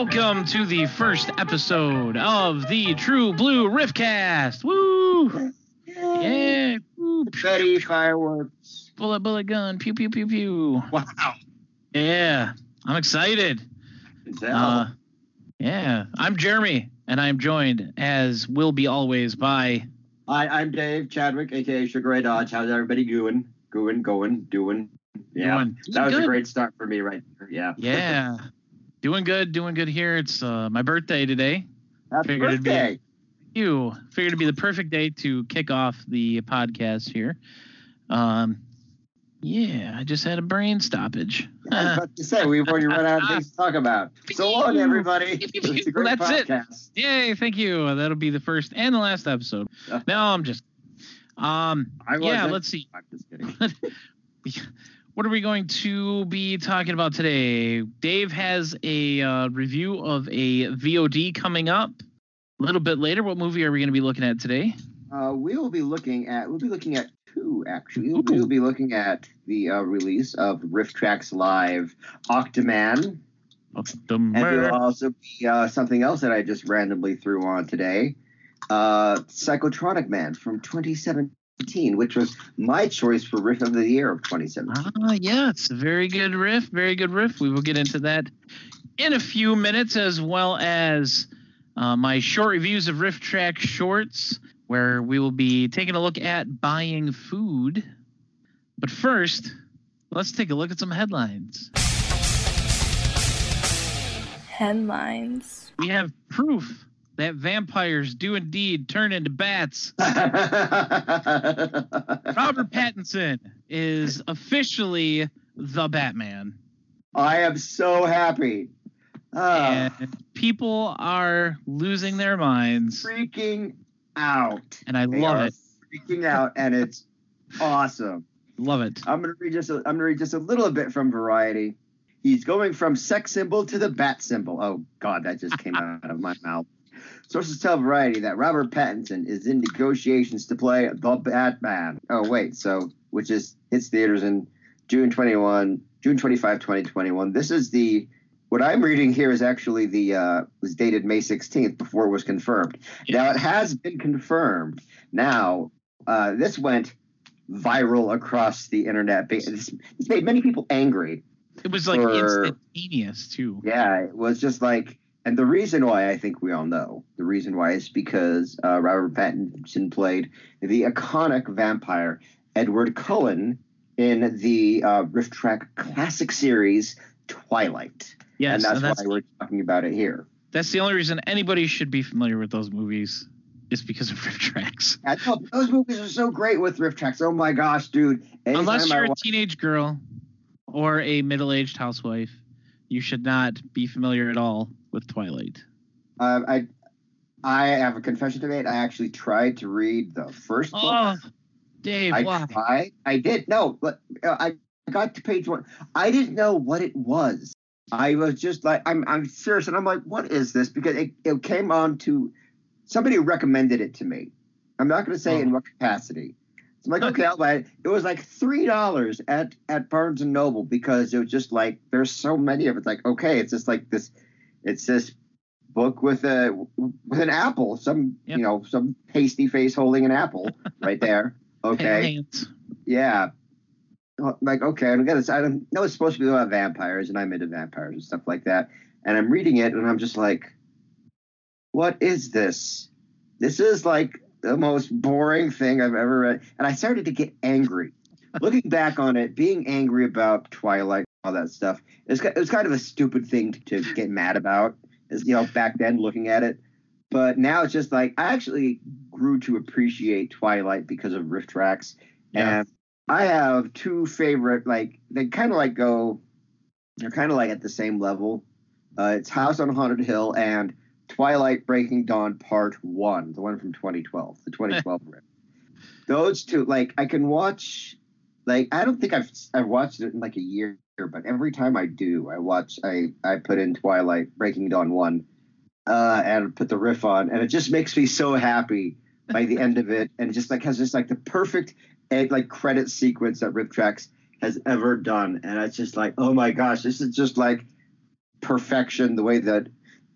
welcome to the first episode of the True Blue Riffcast. Woo! Yeah. Woo. Confetti, fireworks. Bullet, bullet gun. Pew, pew, pew, pew. Wow. Yeah. I'm excited. Uh, yeah. I'm Jeremy, and I'm joined, as will be always, by. Hi, I'm Dave Chadwick, aka Sugar Ray Dodge. How's everybody going? Going, going, doing. Yeah. Doing- that was good. a great start for me right there. Yeah. Yeah. Doing good, doing good here. It's uh, my birthday today. Happy Figured it'd be- birthday. you figured it'd be the perfect day to kick off the podcast here. Um, yeah, I just had a brain stoppage. Yeah, I was about to say, we've already run out of things to talk about. So long, everybody. It's a great That's it. Yay, thank you. That'll be the first and the last episode. No, I'm just. Um, I yeah, let's see. I'm just kidding. What are we going to be talking about today? Dave has a uh, review of a VOD coming up a little bit later. What movie are we going to be looking at today? Uh, we will be looking at we'll be looking at two actually. Ooh. We'll be looking at the uh, release of RiffTrax Live Octoman. And there'll also be uh, something else that I just randomly threw on today. Uh, Psychotronic Man from 2017, which was my choice for riff of the year of 2017. Ah, yeah, it's a very good riff. Very good riff. We will get into that in a few minutes, as well as uh, my short reviews of Riff Track shorts, where we will be taking a look at buying food. But first, let's take a look at some headlines. Headlines. We have proof that vampires do indeed turn into bats. Robert Pattinson is officially the Batman. I am so happy. Uh, and people are losing their minds, freaking out. and I They love it. Freaking out, and it's awesome. Love it. I'm gonna read just a, I'm gonna read just a little bit from Variety. He's going from sex symbol to the bat symbol. Oh God, that just came out of my mouth. Sources tell Variety that Robert Pattinson is in negotiations to play the Batman. Oh wait, so which is hits theaters in June 21, June 25, 2021. This is the what I'm reading here is actually the uh, was dated May 16th before it was confirmed. Now it has been confirmed. Now uh, this went viral across the internet. This, this made many people angry. It was like instantaneous too. Yeah, it was just like, and the reason why I think we all know the reason why is because uh, Robert Pattinson played the iconic vampire Edward Cullen in the uh, Rift Track classic series Twilight, Yes, and that's, and that's, why we're talking about it here. that's the only reason anybody should be familiar with those movies is because of RiffTrax. I thought those movies are so great with RiffTrax. Oh my gosh, dude! Anytime Unless you're a wa- teenage girl or a middle-aged housewife, you should not be familiar at all with Twilight. Uh, I I have a confession to make. I actually tried to read the first book. Oh, Dave, I why? tried. I did. No, but uh, I got to page one. I didn't know what it was. I was just like, I'm I'm serious, and I'm like, what is this? Because it, it came on to somebody recommended it to me. I'm not going to say Oh. in what capacity. So I'm like, okay, I'll buy it. It was like three dollars at at Barnes and Noble because it was just like there's so many of it. It's like okay, it's just like this. It's this book with a with an apple, some Yep. you know some pasty face holding an apple right there. Okay, yeah. Like okay, I'm get it. I don't know it's supposed to be about vampires, and I'm into vampires and stuff like that. And I'm reading it, and I'm just like, what is this? This is like the most boring thing I've ever read. And I started to get angry. Looking back on it, being angry about Twilight, all that stuff, it's, it was kind of a stupid thing to, to get mad about. Is you know back then looking at it, but now it's just like I actually grew to appreciate Twilight because of RiffTrax, Yeah. and I have two favorite like they kind of like go, they're kind of like at the same level. Uh, it's House on Haunted Hill and Twilight Breaking Dawn Part One, the one from 2012, the 2012 riff. Those two, like I can watch. Like I don't think I've I've watched it in like a year, but every time I do, I watch. I I put in Twilight Breaking Dawn one, uh, and put the riff on, and it just makes me so happy by the end of it, and just like has just like the perfect eh, like credit sequence that RiffTrax has ever done, and it's just like, oh my gosh, this is just like perfection. The way that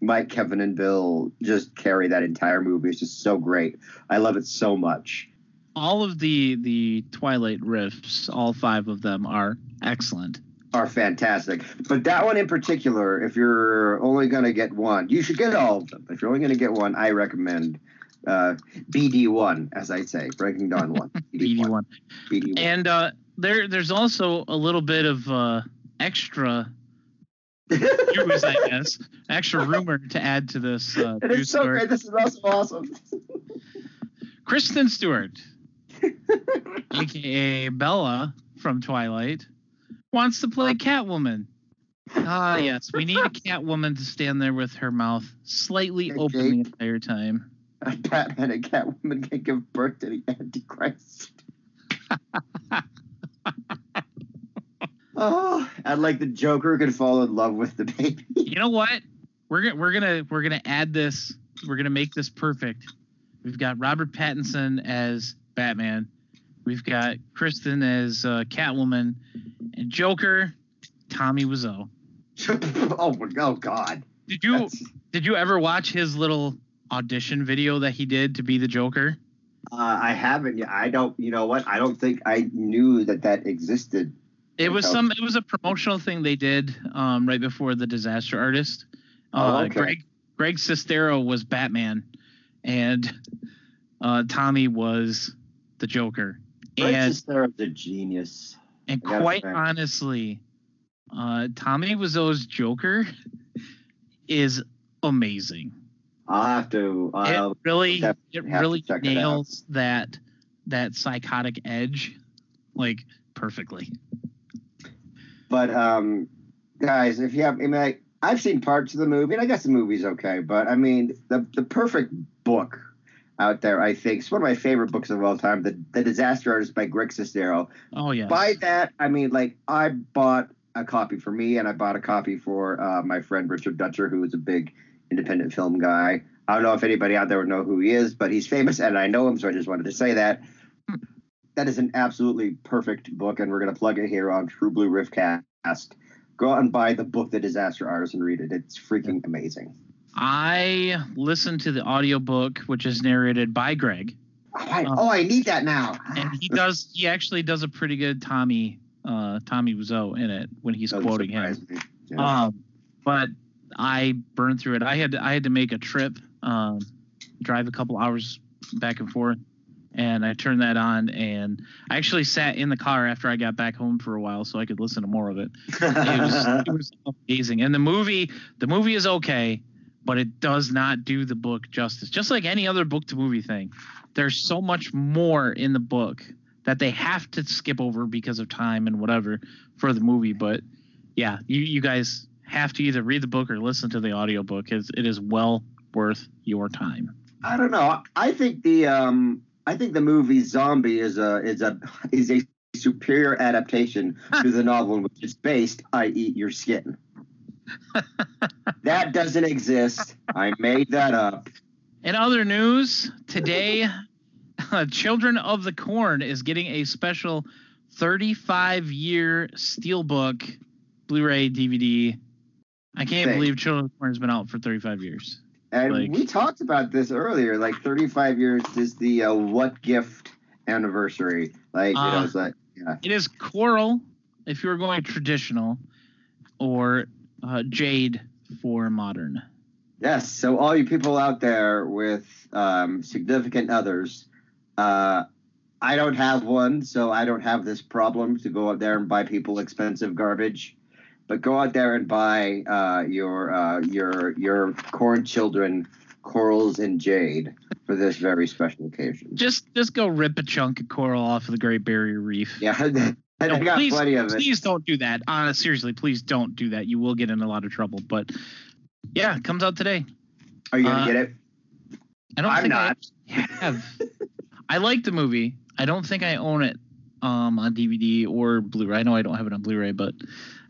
Mike, Kevin, and Bill just carry that entire movie. It's just so great. I love it so much. All of the the Twilight riffs, all five of them, are excellent. Are fantastic. But that one in particular, if you're only going to get one, you should get all of them. If you're only going to get one, I recommend uh, BD1, as I say, Breaking Dawn 1. BD one. BD1. And uh, there there's also a little bit of uh, extra news, I guess, extra rumor to add to this uh, it news is so story. great. This is also awesome. Kristen Stewart, aka Bella from Twilight, wants to play Catwoman. Ah, yes, we need a Catwoman to stand there with her mouth slightly open the entire time. A Batman and Catwoman can give birth to the Antichrist. oh, and like the Joker could fall in love with the baby. You know what? We're gonna we're gonna we're gonna add this. We're gonna make this perfect. We've got Robert Pattinson as Batman. We've got Kristen as uh, Catwoman, and Joker, Tommy Wiseau. oh, my- oh God. Did you That's- did you ever watch his little audition video that he did to be the Joker? Uh, I haven't. yet. I don't. You know what? I don't think I knew that that existed. It was some. It was a promotional thing they did um, right before the Disaster Artist. Oh, Uh, okay. Greg Greg Sestero was Batman, and uh, Tommy was the Joker. And Francis Theron's a genius. and quite honestly, uh, Tommy Wiseau's Joker is amazing. I'll have to. I'll, it really it have really check it nails that that psychotic edge like perfectly. But um, guys, if you have, I mean, like, I've seen parts of the movie, and I guess the movie's okay. But I mean, the the perfect book out there, I think, it's one of my favorite books of all time. The The Disaster Artist by Greg Sestero. Oh yeah. By that, I mean, like, I bought a copy for me, and I bought a copy for uh, my friend Richard Dutcher, who is a big independent film guy. I don't know if anybody out there would know who he is, but he's famous, and I know him, so I just wanted to say that. That is an absolutely perfect book, and we're going to plug it here on True Blue Riffcast. Go out and buy the book, The Disaster Artist, and read it. It's freaking amazing. I listened to the audiobook which is narrated by Greg. Oh, I, Um, oh, I need that now. And he does he actually does a pretty good Tommy uh Tommy Wiseau in it when he's Doesn't quoting him. Yeah. Um, but I burned through it. I had to, I had to make a trip, um, drive a couple hours back and forth, and I turned that on. And I actually sat in the car after I got back home for a while so I could listen to more of it. It was, it was amazing. And the movie, the movie is okay, but it does not do the book justice. Just like any other book to movie thing, there's so much more in the book that they have to skip over because of time and whatever for the movie. But yeah, you, you guys have to either read the book or listen to the audiobook. It's, it is well worth your time. I don't know. I think the um I think the movie Zombie is a is a is a superior adaptation to the novel in which it's based, I Eat Your Skin. that doesn't exist. I made that up. In other news, today, uh, Children of the Corn is getting a special 35 year steelbook Blu-ray DVD. I can't Thing. believe Children of the Corn has been out for 35 years. And Like- we talked about this earlier. Like 35 years is the uh, what gift anniversary. Like you know, Uh, it's like yeah. It is coral if you were going traditional, or uh, jade for modern. Yes. So all you people out there with um, significant others, uh, I don't have one, so I don't have this problem to go out there and buy people expensive garbage. But go out there and buy uh, your uh, your your corn children corals and jade for this very special occasion. Just just go rip a chunk of coral off of the Great Barrier Reef. Yeah, No, got please, plenty of it. please don't do that. Uh, seriously, please don't do that. You will get in a lot of trouble. But yeah, it comes out today. Are you gonna uh, get it? I don't I'm think not. I have. I like the movie. I don't think I own it um, on DVD or Blu-ray. I know I don't have it on Blu-ray, but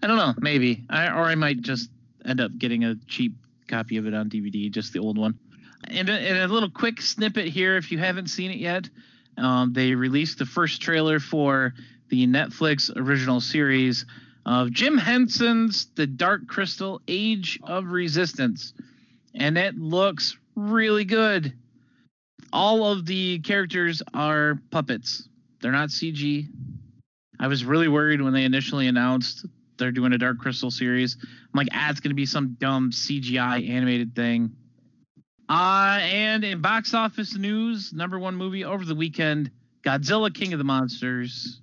I don't know. Maybe, I, or I might just end up getting a cheap copy of it on DVD, just the old one. And a, and a little quick snippet here, if you haven't seen it yet, um, they released the first trailer for the Netflix original series of Jim Henson's The Dark Crystal: Age of Resistance. and it looks really good. All of the characters are puppets. They're not CG. I was really worried when they initially announced they're doing a Dark Crystal series. I'm like, ah, it's gonna be some dumb CGI animated thing. Uh, and in box office news, number one movie over the weekend, Godzilla King of the Monsters,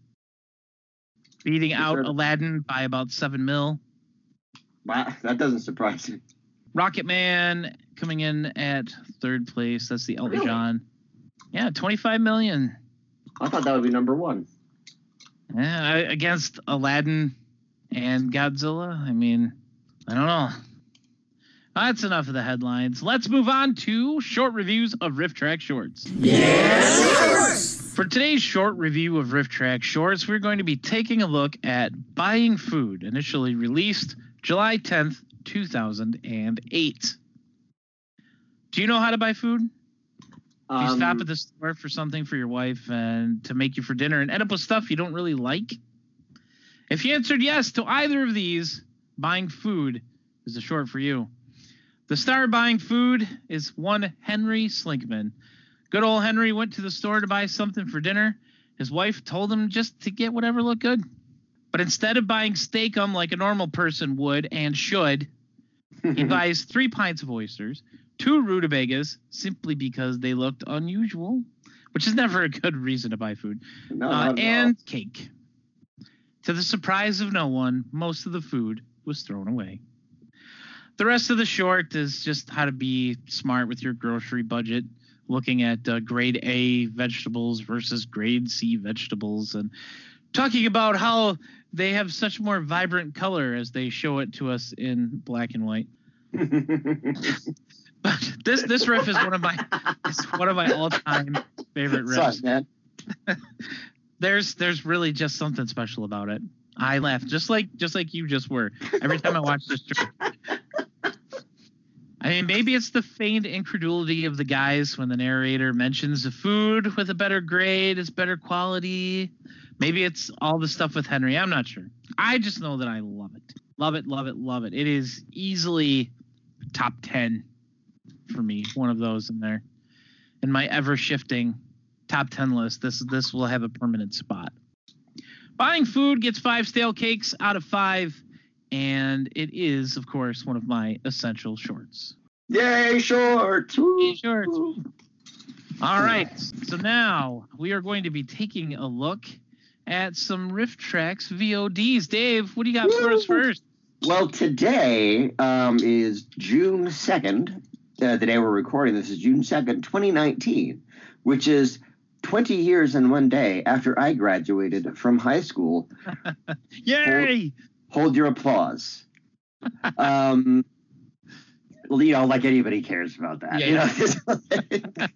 beating out Sure. Aladdin by about seven mil. Wow, that doesn't surprise me. Rocket Man coming in at third place. That's the Elton Really? John. Yeah, 25 million. I thought that would be number one. Yeah, against Aladdin and Godzilla. I mean, I don't know. That's enough of the headlines. Let's move on to short reviews of Rift Track Shorts. Yes! For today's short review of Rift Track Shorts, we're going to be taking a look at Buying Food, initially released July 10th, 2008. Do you know how to buy food? Do you stop Um, at the store for something for your wife and to make you for dinner and end up with stuff you don't really like? If you answered yes to either of these, buying food is a short for you. The star buying food is one Henry Slinkman. Good old Henry went to the store to buy something for dinner. His wife told him just to get whatever looked good. But instead of buying steakum like a normal person would and should, he buys three pints of oysters, two rutabagas, simply because they looked unusual, which is never a good reason to buy food, no, uh, at all. and cake. To the surprise of no one, most of the food was thrown away. The rest of the short is just how to be smart with your grocery budget, looking at uh, grade A vegetables versus grade C vegetables, and talking about how they have such more vibrant color as they show it to us in black and white. But this this riff is one of my it's one of my all time favorite riffs. Sus, man. There's there's really just something special about it. I laugh just like just like you just were every time I watch this. I mean, maybe it's the feigned incredulity of the guys when the narrator mentions the food with a better grade is better quality. Maybe it's all the stuff with Henry. I'm not sure. I just know that I love it. Love it, love it, love it. It is easily top 10 for me. One of those in there. In my ever shifting top 10 list, this this will have a permanent spot. Buying food gets five stale cakes out of five, and it is, of course, one of my essential shorts. Yay, shorts. Yay, shorts. All right, so now we are going to be taking a look at some RiffTrax VODs. Dave, what do you got for us first? Well, today um, is June 2nd. Uh, the day we're recording this is June 2nd, 2019, which is 20 years and one day after I graduated from high school. Yay! Hold your applause. um, you know, like anybody cares about that. you know?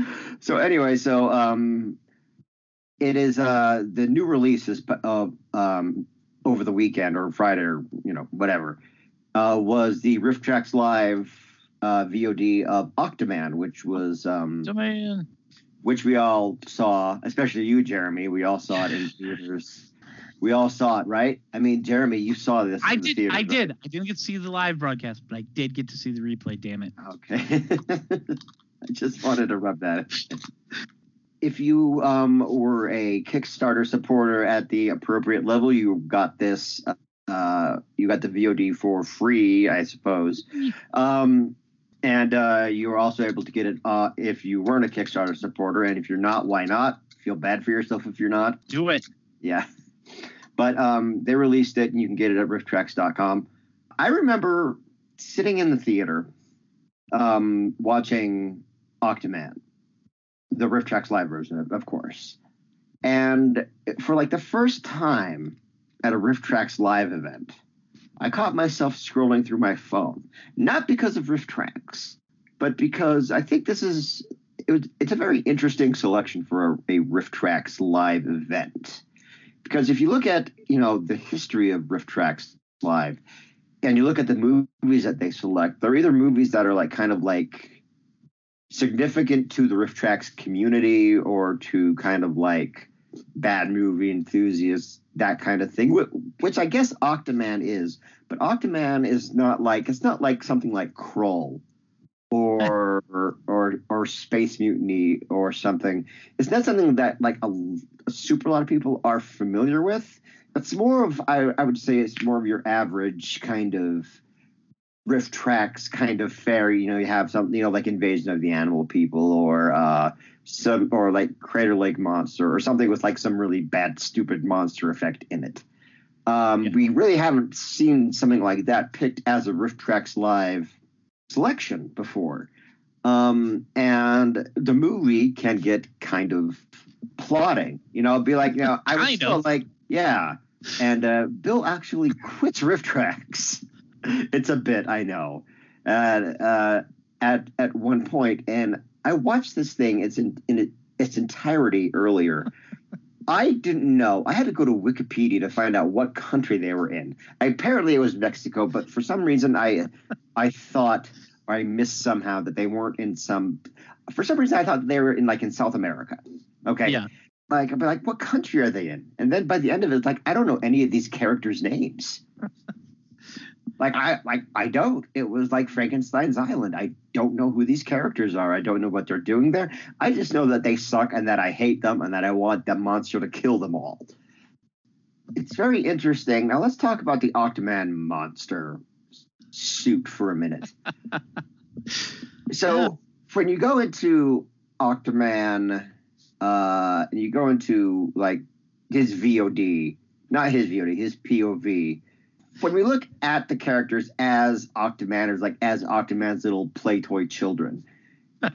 so anyway, so um, it is uh, the new release is of um, over the weekend or Friday or you know whatever uh, was the RiffTrax Live uh, VOD of Octoman, which was um, So, man, which we all saw, especially you, Jeremy. We all saw it in theaters. We all saw it, right? I mean, Jeremy, you saw this. I did. theater, I right? did. I didn't get to see the live broadcast, but I did get to see the replay. Damn it! Okay. I just wanted to rub that. If you um, were a Kickstarter supporter at the appropriate level, you got this. Uh, you got the VOD for free, I suppose. Um, and uh, you were also able to get it uh, if you weren't a Kickstarter supporter. And if you're not, why not? Feel bad for yourself if you're not. Do it. Yeah. But um, they released it, and you can get it at rifftrax.com. I remember sitting in the theater um, watching Octoman, the RiffTrax live version, of- of course. And for like the first time at a RiffTrax live event, I caught myself scrolling through my phone. Not because of RiffTrax, but because I think this is it was, it's a very interesting selection for a, a RiffTrax live event. Because if you look at you know the history of RiffTrax live, and you look at the movies that they select, they're either movies that are like kind of like significant to the RiffTrax community or to kind of like bad movie enthusiasts, that kind of thing, which I guess Octoman is. But Octoman is not like it's not like something like Krull or or or space mutiny or something. It's not something that like a, a super lot of people are familiar with. It's more of I, I would say it's more of your average kind of RiffTrax kind of fairy. You know, you have something you know like Invasion of the Animal People or uh, some or like Crater Lake Monster or something with like some really bad stupid monster effect in it. Um, Yeah. We really haven't seen something like that picked as a RiffTrax live selection before. Um, and the movie can get kind of plotting, you know, be like, you know, I was still like, yeah. And uh, Bill actually quits RiffTrax. it's a bit, I know. And uh, at at one point, and I watched this thing. It's in in its entirety earlier. I didn't know. I had to go to Wikipedia to find out what country they were in. apparently, it was Mexico, but for some reason, I I thought or I missed somehow that they weren't in some. For some reason, I thought they were in like in South America. Okay. Yeah. Like, I'd like, what country are they in? And then by the end of it, it's like I don't know any of these characters' names. like I like I don't. It was like Frankenstein's Island. I don't know who these characters are. I don't know what they're doing there. I just know that they suck and that I hate them and that I want that monster to kill them all. It's very interesting. Now let's talk about the Octoman monster suit for a minute. so Yeah. when you go into Octoman, uh, and you go into like his VOD, not his VOD, his POV. When we look at the characters as Octomanners, like as Octoman's little play toy children,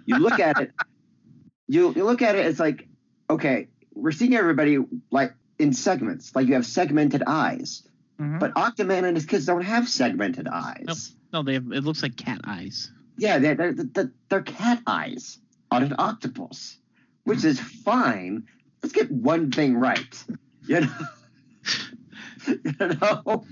you look at it, you, you look at it, it's like, okay, we're seeing everybody like in segments, like you have segmented eyes. Mhm. But Octoman and his kids don't have segmented eyes. Nope. no, they have. It looks like cat eyes. Yeah, they're, they're, they're, they're cat eyes on an octopus, which is fine. Let's get one thing right. You know? you know?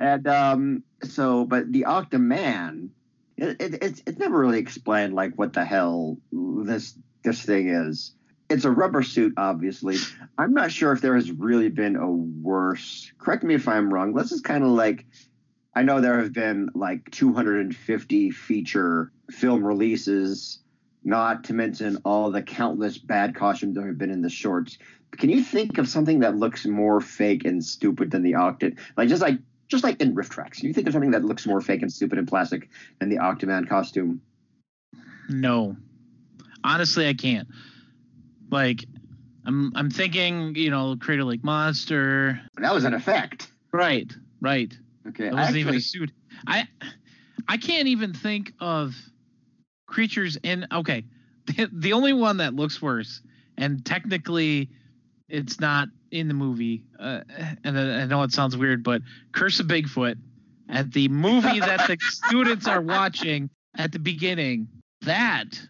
And um, so, but the Octoman, it, it, it's, it's never really explained, like, what the hell this this thing is. It's a rubber suit, obviously. I'm not sure if there has really been a worse. Correct me if I'm wrong. This is kind of like I know there have been like 250 feature film releases, not to mention all the countless bad costumes that have been in the shorts. Can you think of something that looks more fake and stupid than the Octet? Like just like just like in RiffTrax. You think of something that looks more fake and stupid and plastic than the Octoman costume? No, honestly, I can't. Like, I'm I'm thinking, you know, Crater Lake Monster. That was an effect. Right, right. Okay, It wasn't even a suit. I I can't even think of creatures in. Okay, the, the only one that looks worse, and technically, it's not in the movie. Uh, and I know it sounds weird, but Curse of Bigfoot at the movie that the students are watching at the beginning, that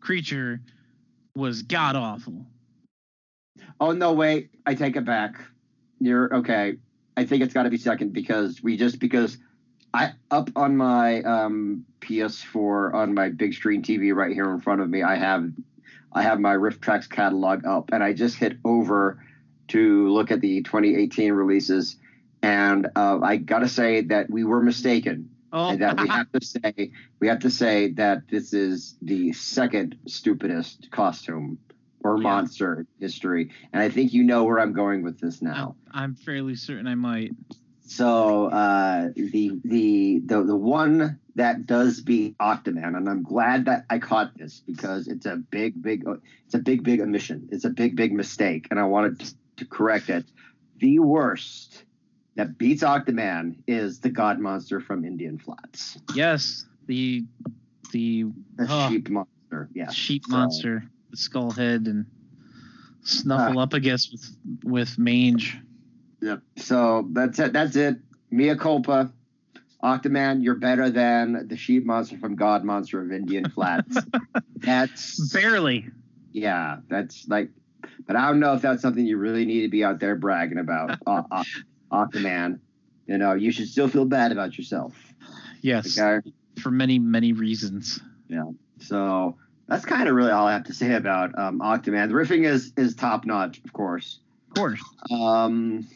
creature was god awful. Oh no, wait, I take it back. You're okay. I think it's got to be second because we just because I up on my um, PS4 on my big screen TV right here in front of me. I have I have my RiffTrax catalog up, and I just hit over to look at the 2018 releases, and uh, I gotta say that we were mistaken. Oh, and that we have to say we have to say that this is the second stupidest costume or Yeah. monster history. And i think you know where i'm going with this now. I'm fairly certain I might. So uh, the, the the the one that does beat octoman and i'm glad that i caught this because it's a big big it's a big big omission. It's a big big mistake and i wanted to, to correct it. The worst that beats octoman is the god monster from indian flats. Yes, the the the Oh. sheep monster yeah. Sheep so- monster, the skull head, and snuffle up, I guess, with with mange. Yep. So that's it. That's it. Mia culpa. Octoman, you're better than the sheep monster from God Monster of Indian Flats. that's Barely. yeah. That's like, but I don't know if that's something you really need to be out there bragging about. uh, uh, Octoman, you know, you should still feel bad about yourself. Yes, Okay. for many many reasons. Yeah. So that's kind of really all I have to say about um, Octoman. The riffing is is top notch, of course. Of course. Um,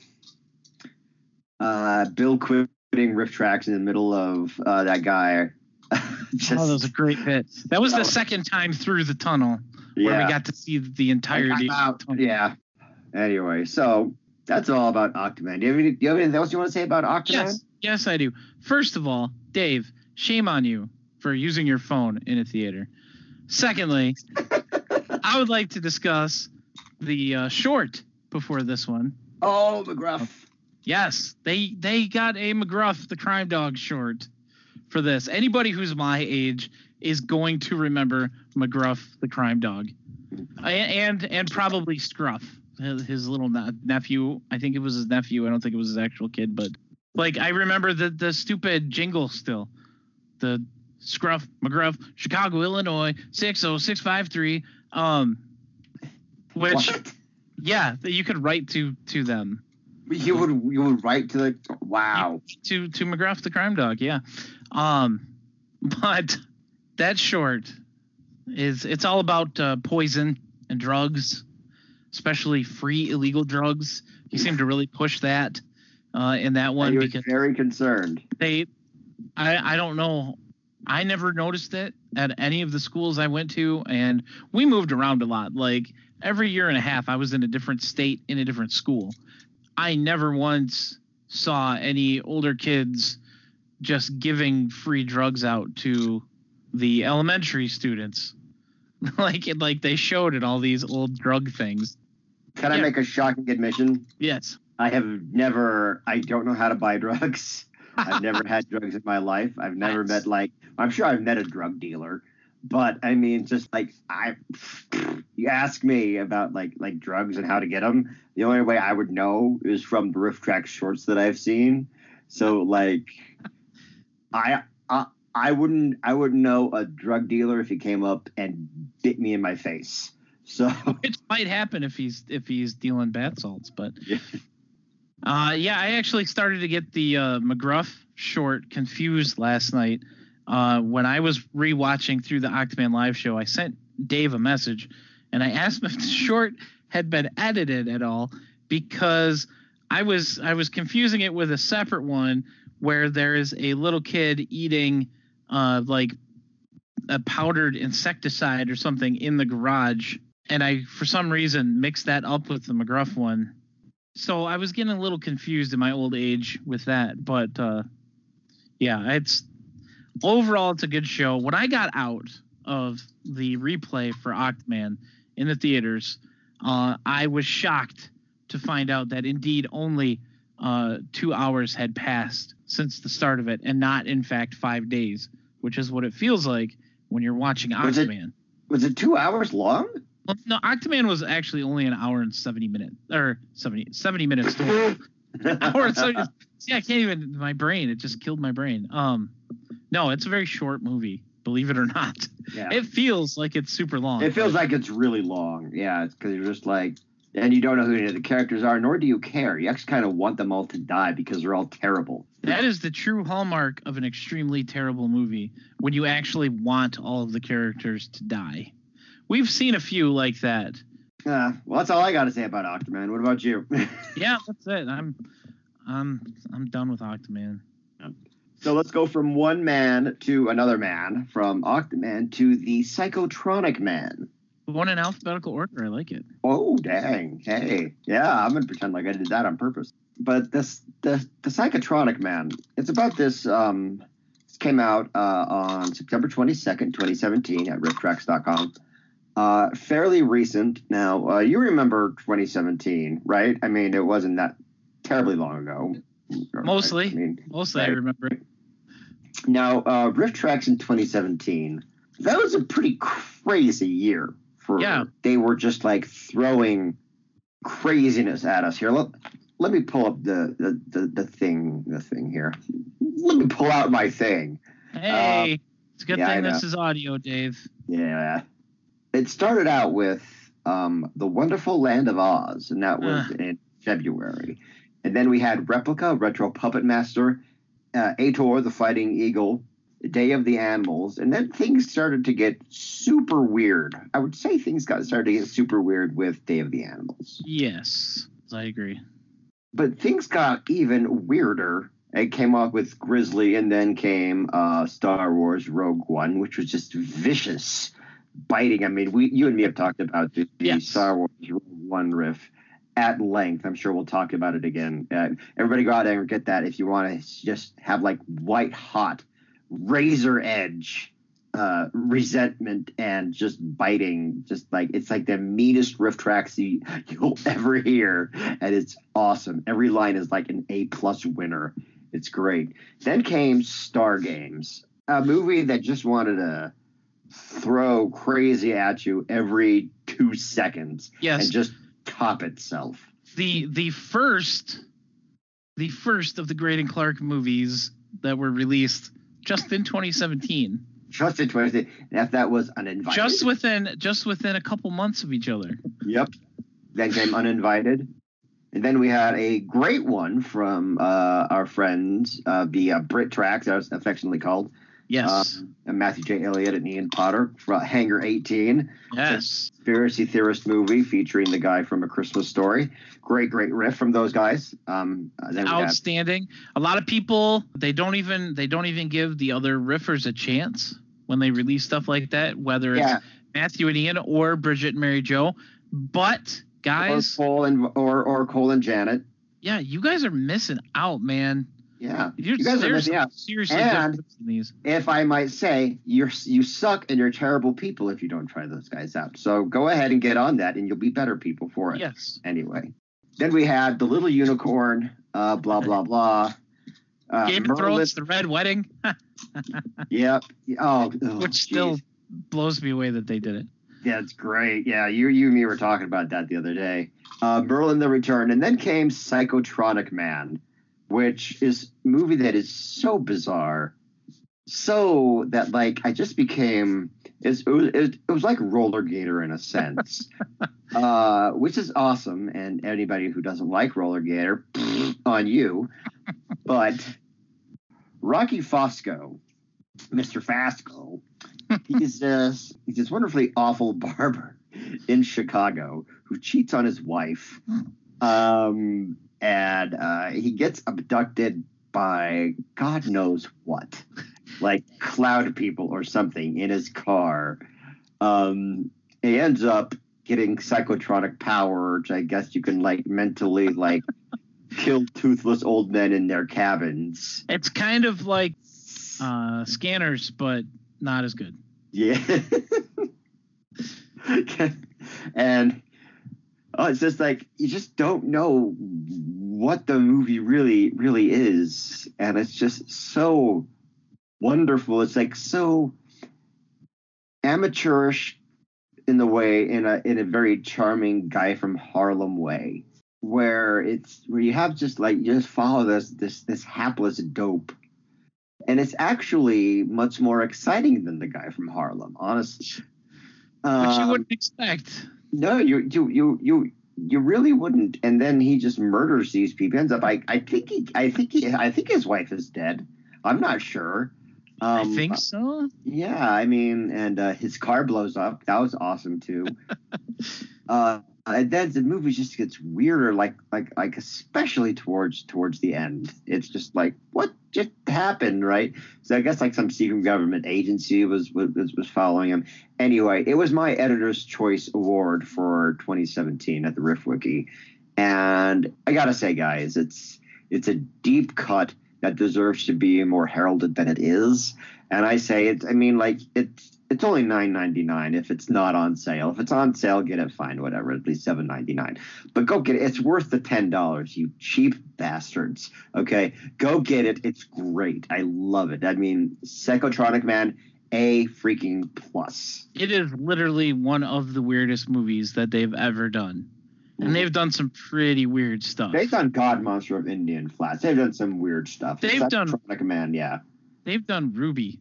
uh, Bill quitting RiffTrax in the middle of uh, that guy. Just, oh, that was a great bit. That was the was- second time through the tunnel where yeah. we got to see the entirety. I'm of out. the. Yeah. Anyway, so that's all about Octoman. Do you have, any, do you have anything else you want to say about Octoman? Yes, yes, I do. First of all, Dave, shame on you for using your phone in a theater. Secondly, I would like to discuss the uh, short before this one. Oh, McGruff. Yes, they they got a McGruff the crime dog short for this. Anybody who's my age is going to remember McGruff the crime dog, A- and and probably Scruff, his, little ne- nephew. I think it was his nephew. I don't think it was his actual kid, but like I remember the the stupid jingle still, the Scruff McGruff Chicago Illinois six zero six five three. Um, which What? yeah, you could write to to them. You would you would write to the wow. to to McGruff the crime dog, yeah. Um, but that short is it's all about uh, poison and drugs, especially free illegal drugs. He seemed to really push that uh, in that one He was very concerned. they, I I don't know. I never noticed it at any of the schools I went to, and we moved around a lot. Like every year and a half, I was in a different state in a different school. I never once saw any older kids just giving free drugs out to the elementary students. like it, like they showed at all these old drug things. Can I make a shocking admission? Yes. I have never. I don't know how to buy drugs. I've never had drugs in my life. I've never met like. I'm sure I've met a drug dealer, but I mean, just like I. You ask me about like like drugs and how to get them. The only way I would know is from the riff track shorts that I've seen. So like, I. I I wouldn't I wouldn't know a drug dealer if he came up and bit me in my face. So Which might happen if he's if he's dealing bath salts, but Yeah. uh, yeah, I actually started to get the uh, McGruff short confused last night. Uh, when I was rewatching through the Octoman live show, I sent Dave a message and I asked him if the short had been edited at all because I was I was confusing it with a separate one where there is a little kid eating uh, like a powdered insecticide or something in the garage and I for some reason mixed that up with the McGruff one. So I was getting a little confused in my old age with that, but uh, yeah, it's overall it's a good show. When I got out of the replay for Octman in the theaters, uh, I was shocked to find out that indeed only uh, two hours had passed since the start of it, and not in fact five days, which is what it feels like when you're watching Was it- Octman. was it two hours long? Well, no, Octoman was actually only an hour and 70 minutes, or 70, 70 minutes total. hour and 70 See, I can't even, my brain, it just killed my brain. Um, No, it's a very short movie, believe it or not. yeah. It feels like it's super long. It feels like it's really long. Yeah, because you're just like, and you don't know who any of the characters are, nor do you care. You actually kind of want them all to die because they're all terrible. That is the true hallmark of an extremely terrible movie when you actually want all of the characters to die. We've seen a few like that. Uh, well, that's all I got to say about Octoman. What about you? Yeah, that's it. I'm I'm I'm done with Octoman. So let's go from one man to another man, from Octoman to the Psychotronic Man. One in alphabetical order. I like it. Oh dang! Hey, yeah, I'm gonna pretend like I did that on purpose. But this, the the Psychotronic Man. It's about this. Um, this came out uh, on September 22nd, 2017, at rifftrax.com. Uh, fairly recent. Now, uh, you remember 2017, right? I mean, it wasn't that terribly long ago. Mostly. I mean, Mostly, I Right. remember it. Now, uh, RiffTrax in 2017, that was a pretty crazy year for. Yeah. They were just like throwing craziness at us here. Let, let me pull up the, the, the, the thing, the thing here. Let me pull out my thing. Hey, it's a good yeah, thing this is audio, Dave. Yeah. It started out with um, The Wonderful Land of Oz, and that was Ah. in February. And then we had Replica, Retro Puppet Master, uh, Ator, the Fighting Eagle, Day of the Animals, and then things started to get super weird. I would say things got started to get super weird with Day of the Animals. Yes, I agree. But things got even weirder It came off with Grizzly, and then came uh, Star Wars Rogue One, which was just vicious, biting. I mean, we, you and me have talked about the, the Yes. Star Wars Rogue One riff at length. I'm sure we'll talk about it again. Uh, everybody go out there and get that if you want to just have like white hot, razor edge uh, resentment and just biting. Just like it's like the meanest RiffTrax you, you'll ever hear, and it's awesome. Every line is like an A plus winner. It's great. Then came Star Games, a movie that just wanted to throw crazy at you every two seconds Yes. and just top itself. the the first the first of the Greydon Clark movies that were released just in 2017 Just in 20, and if that was uninvited. just within just within a couple months of each other Yep. Then came Uninvited. And then we had a great one from uh, our friends, uh, the uh, Brit Tracks, as affectionately called, yes and Matthew J. Elliott and Ian Potter, from Hangar 18, yes conspiracy theorist movie featuring the guy from A Christmas Story. Great, great riff from those guys. Um, uh, then we had, outstanding a lot of people they don't even they don't even give the other riffers a chance when they release stuff like that whether it's yeah, Matthew and Ian or Bridget and Mary Jo but or guys Cole and or or Cole and Janet. yeah you guys are missing out man Yeah, You're, You guys are missing out. seriously And- if I might say, you're you suck and you're terrible people if you don't try those guys out. So go ahead and get on that, and you'll be better people for it. yes Anyway, then we had the little unicorn, uh, blah blah blah. Uh, Game of Thrones, The Red Wedding, Yep. Oh, oh, which still blows me away that they did it. Yeah, it's great. Yeah, you you and me were talking about that the other day. Uh, Merlin the Return, and then came Psychotronic Man, which is a movie that is so bizarre, so that like I just became it, was, it, it was like Roller Gator in a sense, uh, which is awesome. And anybody who doesn't like Roller Gator, on you. But Rocky Fosco, Mr. Fasco, he's this he's this wonderfully awful barber in Chicago who cheats on his wife, um, and uh, he gets abducted by God knows what, like cloud people or something in his car. Um, he ends up getting psychotronic power, which I guess you can like mentally like kill toothless old men in their cabins. It's kind of like uh, Scanners, but not as good. Yeah. and oh, it's just like you just don't know what the movie really, really is. And it's just so wonderful. It's like so amateurish in the way, in a in a very charming guy from Harlem way. Where it's where you have just like you just follow this this this hapless dope and it's actually much more exciting than the guy from Harlem, honestly. Which you Um, wouldn't expect. No, you you you you you really wouldn't. And then he just murders these people. Ends up, I I think he I think he I think his wife is dead. I'm not sure. Um, I think so. yeah, I mean, and uh, his car blows up. That was awesome too. uh, Uh, and then the movie just gets weirder, like like like especially towards towards the end. It's just like what just happened, right? So I guess like some secret government agency was was was following him. Anyway, it was my editor's choice award for 2017 at the Riff Wiki, and I gotta say, guys, it's it's a deep cut that deserves to be more heralded than it is. And I say it. I mean, like it's it's only nine ninety nine if it's not on sale. If it's on sale, get it. Fine, whatever. At least seven ninety nine. But go get it. It's worth the ten dollars. You cheap bastards. Okay, go get it. It's great. I love it. I mean, Psychotronic Man, a freaking plus. It is literally one of the weirdest movies that they've ever done. And mm-hmm. they've done some pretty weird stuff. They've done God Monster of Indian Flats. They've done some weird stuff. They've done- Psychotronic Man. Yeah. They've done Ruby.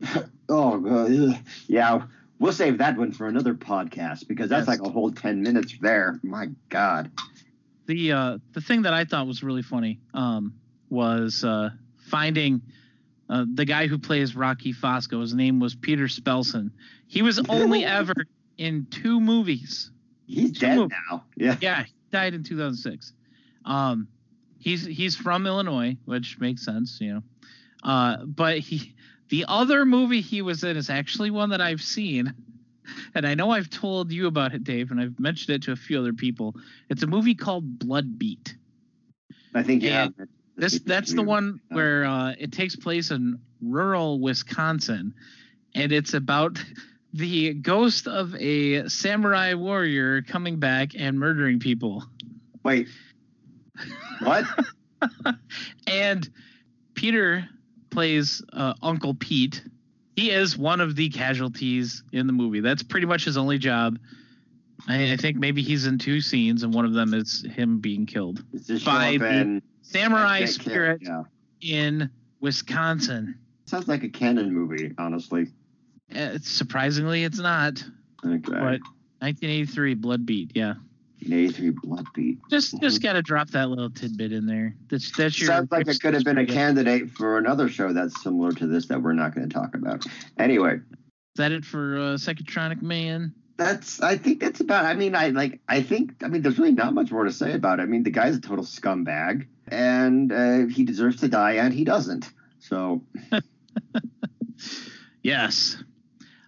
Oh, God, yeah. We'll save that one for another podcast because that's Yes. like a whole 10 minutes there. My God. The uh, the thing that I thought was really funny um, was uh, finding uh, the guy who plays Rocky Fosco. His name was Peter Spelson. He was only ever in two movies. He's Two dead movies. now. Yeah. Yeah, he died in 2006. Um, He's he's from Illinois, which makes sense, you know. Uh, but he the other movie he was in is actually one that I've seen, and I know I've told you about it, Dave, and I've mentioned it to a few other people. It's a movie called Blood Beat. I think yeah. And This that's the one where uh, it takes place in rural Wisconsin, and it's about the ghost of a samurai warrior coming back and murdering people. Wait. What? and Peter plays uh, Uncle Pete. He is one of the casualties in the movie. That's pretty much his only job. I, I think maybe he's in two scenes, and one of them is him being killed by the samurai spirit Yeah. in Wisconsin. Sounds like a Cannon movie, honestly. Uh, surprisingly, it's not. Okay. But 1983 Blood Beat. Yeah, Nathan Blood Beat. just just got to drop that little tidbit in there. That's that's your. Sounds like it could have been a candidate for another show that's similar to this that we're not going to talk about. Anyway, Is that it for uh, Psychotronic Man? that's I think that's about. I mean, I like. I think. I mean, there's really not much more to say about it. I mean, the guy's a total scumbag, and uh, he deserves to die, and he doesn't. So Yes.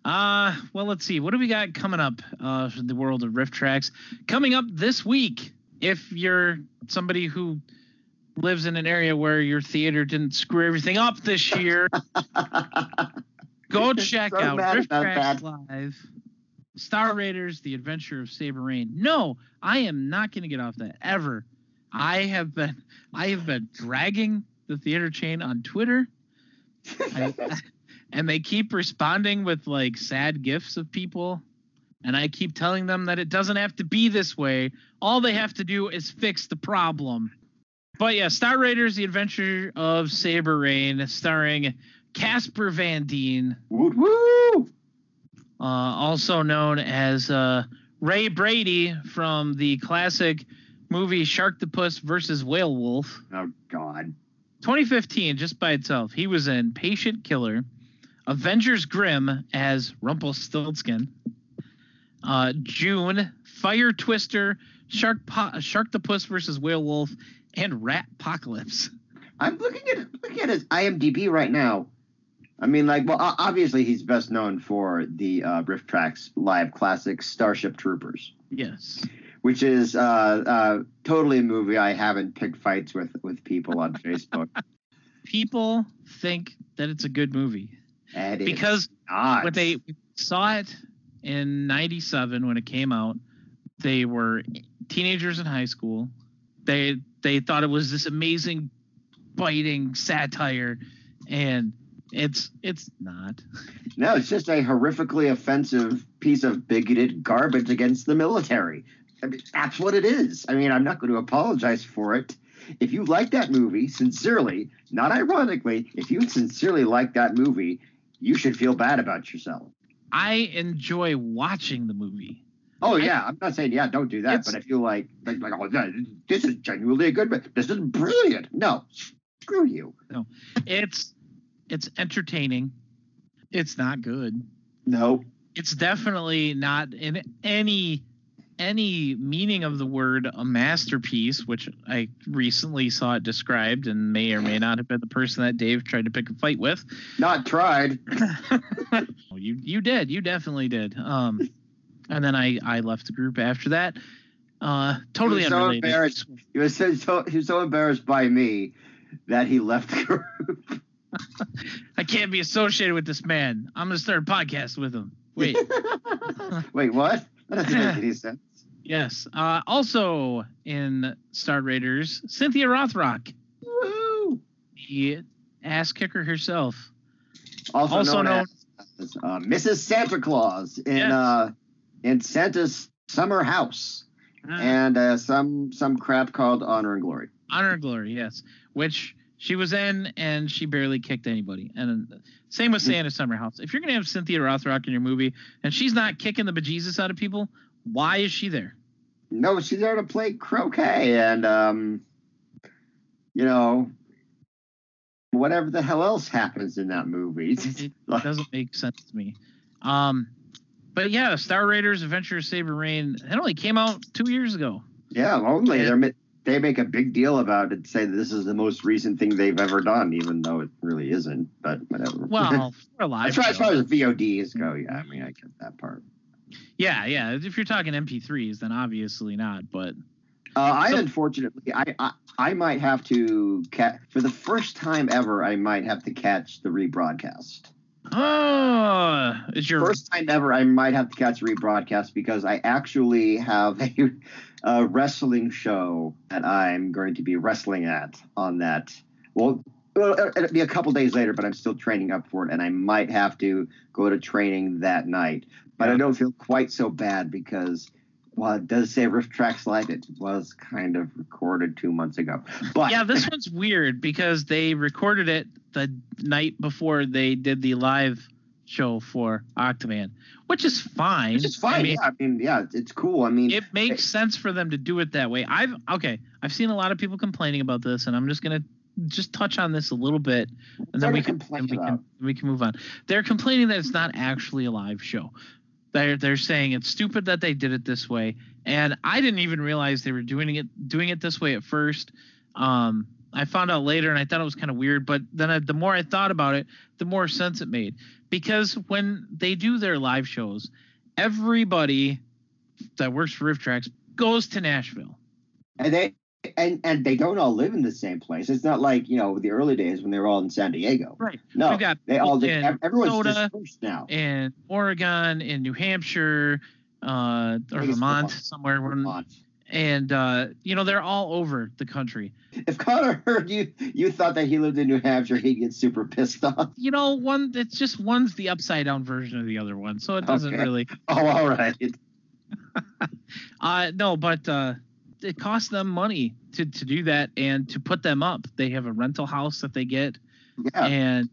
Uh, well, let's see. What do we got coming up uh, in the world of RiffTrax? Coming up this week, if you're somebody who lives in an area where your theater didn't screw everything up this year, go check so out RiffTrax that. Live. Star Raiders: The Adventure of Saber Raine. No, I am not going to get off that ever. I have been I have been dragging the theater chain on Twitter. I, and they keep responding with like sad gifs of people. And i keep telling them that it doesn't have to be this way. All they have to do is fix the problem. But yeah star raiders the adventure of saber raine starring casper van dien. Woo woo. uh, also known as uh, ray brady from the classic movie sharktopus versus whale wolf. Oh God. 2015, just by itself, he was in Patient Killer, Avengers Grimm as Rumpelstiltskin, uh, June, Fire Twister, Shark po- Puss versus Whale Wolf, and Rat Apocalypse. I'm looking at looking at his IMDb right now. I mean, like, well, obviously he's best known for the uh, RiffTrax live classic Starship Troopers, Yes. which is uh, uh, totally a movie I haven't picked fights with with people on Facebook. People think that it's a good movie Because not. when they saw it in 97 when it came out they were teenagers in high school they they thought it was this amazing biting satire and it's it's not no, it's just a horrifically offensive piece of bigoted garbage against the military. I mean, that's what it is. I mean, I'm not going to apologize for it. If you like that movie, sincerely, not ironically, if you sincerely like that movie, you should feel bad about yourself. i enjoy watching the movie Oh yeah, I'm not saying yeah, don't do that. But if you like, like, like, oh, yeah, this is genuinely a good, movie. this is brilliant. No, screw you. No, it's it's entertaining it's not good No, it's definitely not in any any meaning of the word a masterpiece which i recently saw it described and may or may not have been the person that dave tried to pick a fight with not tried. You you did you definitely did um and then i i left the group after that uh totally You're so embarrassed. He was so, so he was so embarrassed by me that he left the group. i can't be associated with this man i'm gonna start a podcast with him wait Wait, what? That doesn't make any sense. yes uh also in star raiders cynthia rothrock Woo! the ass kicker herself. Also, Also known, known- as uh, Mrs. Santa Claus in Yes. uh, in Santa's summer house, and uh, some some crap called Honor and Glory. Honor and Glory, yes, which she was in, and she barely kicked anybody. And same with Santa Summer House. If you're gonna have Cynthia Rothrock in your movie, and she's not kicking the bejesus out of people, why is she there? No, she's there to play croquet and um, you know, whatever the hell else happens in that movie. It doesn't make sense to me. Um, but yeah, Star Raiders: Adventure of Saber Raine. It only came out two years ago. yeah, only they're they make a big deal about it, and say that this is the most recent thing they've ever done, even though it really isn't. But whatever. Well, for a live as far, as far as VODs go, yeah, I mean, I get that part. Yeah, yeah. If you're talking MP3s, then obviously not. But Uh, I So- unfortunately, I, I I might have to catch for the first time ever. I might have to catch the rebroadcast. oh, is your First time ever, I might have to catch a rebroadcast because I actually have a, a wrestling show that I'm going to be wrestling at on that. Well, it'll be a couple days later, but I'm still training up for it, and I might have to go to training that night. But I don't feel quite so bad because. Well, it does say RiffTrax Live. It was kind of recorded two months ago. But yeah, this one's weird because they recorded it the night before they did the live show for Octoman, which is fine. Which is fine. I mean, yeah, I mean, yeah, it's- cool. I mean, it makes sense for them to do it that way. I've okay, I've seen a lot of people complaining about this, and I'm just gonna just touch on this a little bit, and then we can, we can we can move on. They're complaining that it's not actually a live show. They're they're saying it's stupid that they did it this way, and I didn't even realize they were doing it doing it this way at first. Um, I found out later, and I thought it was kind of weird. But then I, the more I thought about it, the more sense it made. Because when they do their live shows, everybody that works for RiffTrax goes to Nashville. and they and and they don't all live in the same place. It's not like you know the early days when they were all in San Diego. Right. No, they all in everyone's Minnesota dispersed now. in Oregon, in New Hampshire, uh, or Vermont, Vermont. somewhere. Vermont. And uh, you know they're all over the country. If Conor heard you, you thought that he lived in New Hampshire, he'd get super pissed off. You know, one it's just one's the upside down version of the other one, so it doesn't Okay. really. Oh, all right. Uh, no, but uh, it costs them money to to do that and to put them up. They have a rental house that they get, Yeah, and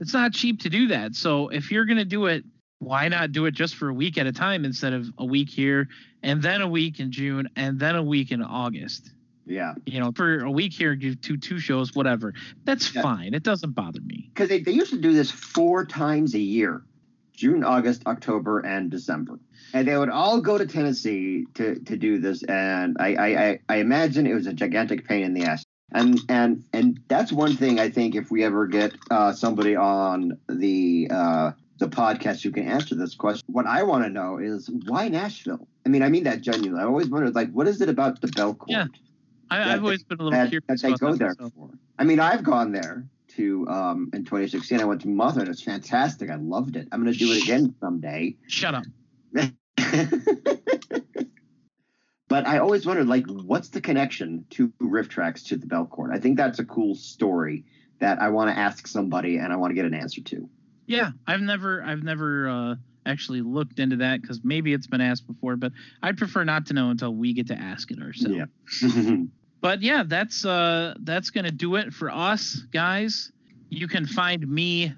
it's not cheap to do that. So if you're gonna do it, why not do it just for a week at a time instead of a week here and then a week in June and then a week in August? yeah. You know, for a week here, do two two shows, whatever. That's Yeah. fine. It doesn't bother me. Because they, they used to do this four times a year: June, August, October, and December. And they would all go to Tennessee to, to do this, and I, I, I, I imagine it was a gigantic pain in the ass. And and and that's one thing I think if we ever get uh, somebody on the uh, the podcast who can answer this question, what I want to know is why Nashville? I mean, I mean that genuinely. I always wondered, like, what is it about the Belcourt Yeah, I, I've always been a little that, curious that they go that there myself. for? I mean, I've gone there to um in 2016. I went to Mother, and it's fantastic. I loved it. I'm going to do it again someday. Shut up. but I always wondered, like, what's the connection to RiffTrax to the Belcourt? I think that's a cool story that I want to ask somebody and I want to get an answer to. Yeah, I've never, I've never uh, actually looked into that because maybe it's been asked before, but I'd prefer not to know until we get to ask it ourselves. Yeah. But yeah, that's uh, that's gonna do it for us, guys. You can find me,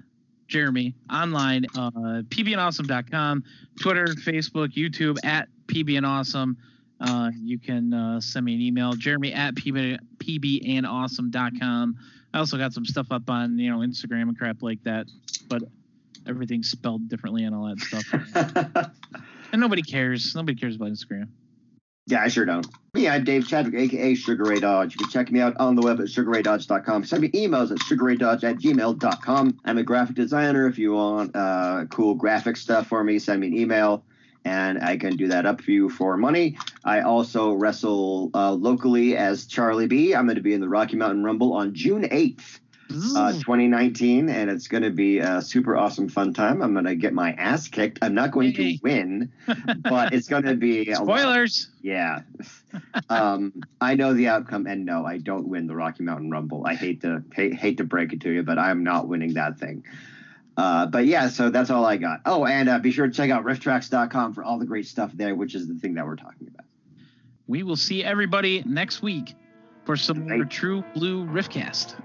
Jeremy, online, uh, pbnawesome.com, Twitter, Facebook, YouTube at pbnawesome. Uh, you can uh, send me an email, Jeremy at pb, pbandawesome.com. I also got some stuff up on you know Instagram and crap like that, but everything's spelled differently and all that stuff. and nobody cares. Nobody cares about Instagram. Yeah, I sure don't. Yeah, I'm Dave Chadwick, aka Sugar Ray Dodge. You can check me out on the web at sugarraydodge.com. Send me emails at sugarraydodge at gmail.com. I'm a graphic designer. If you want uh, cool graphic stuff for me, send me an email and I can do that up for you for money. I also wrestle uh, locally as Charlie B. I'm going to be in the Rocky Mountain Rumble on June 8th. Uh, 2019, and it's going to be a super awesome fun time. I'm going to get my ass kicked. I'm not going to win, but it's going to be Spoilers. yeah. um, I know the outcome, and no, I don't win the Rocky Mountain Rumble. I hate to hate, hate to break it to you, but I'm not winning that thing. Uh, but yeah, so that's all I got. Oh, and uh, be sure to check out rifftrax.com for all the great stuff there, which is the thing that we're talking about. We will see everybody next week for some more True Blue Riffcast.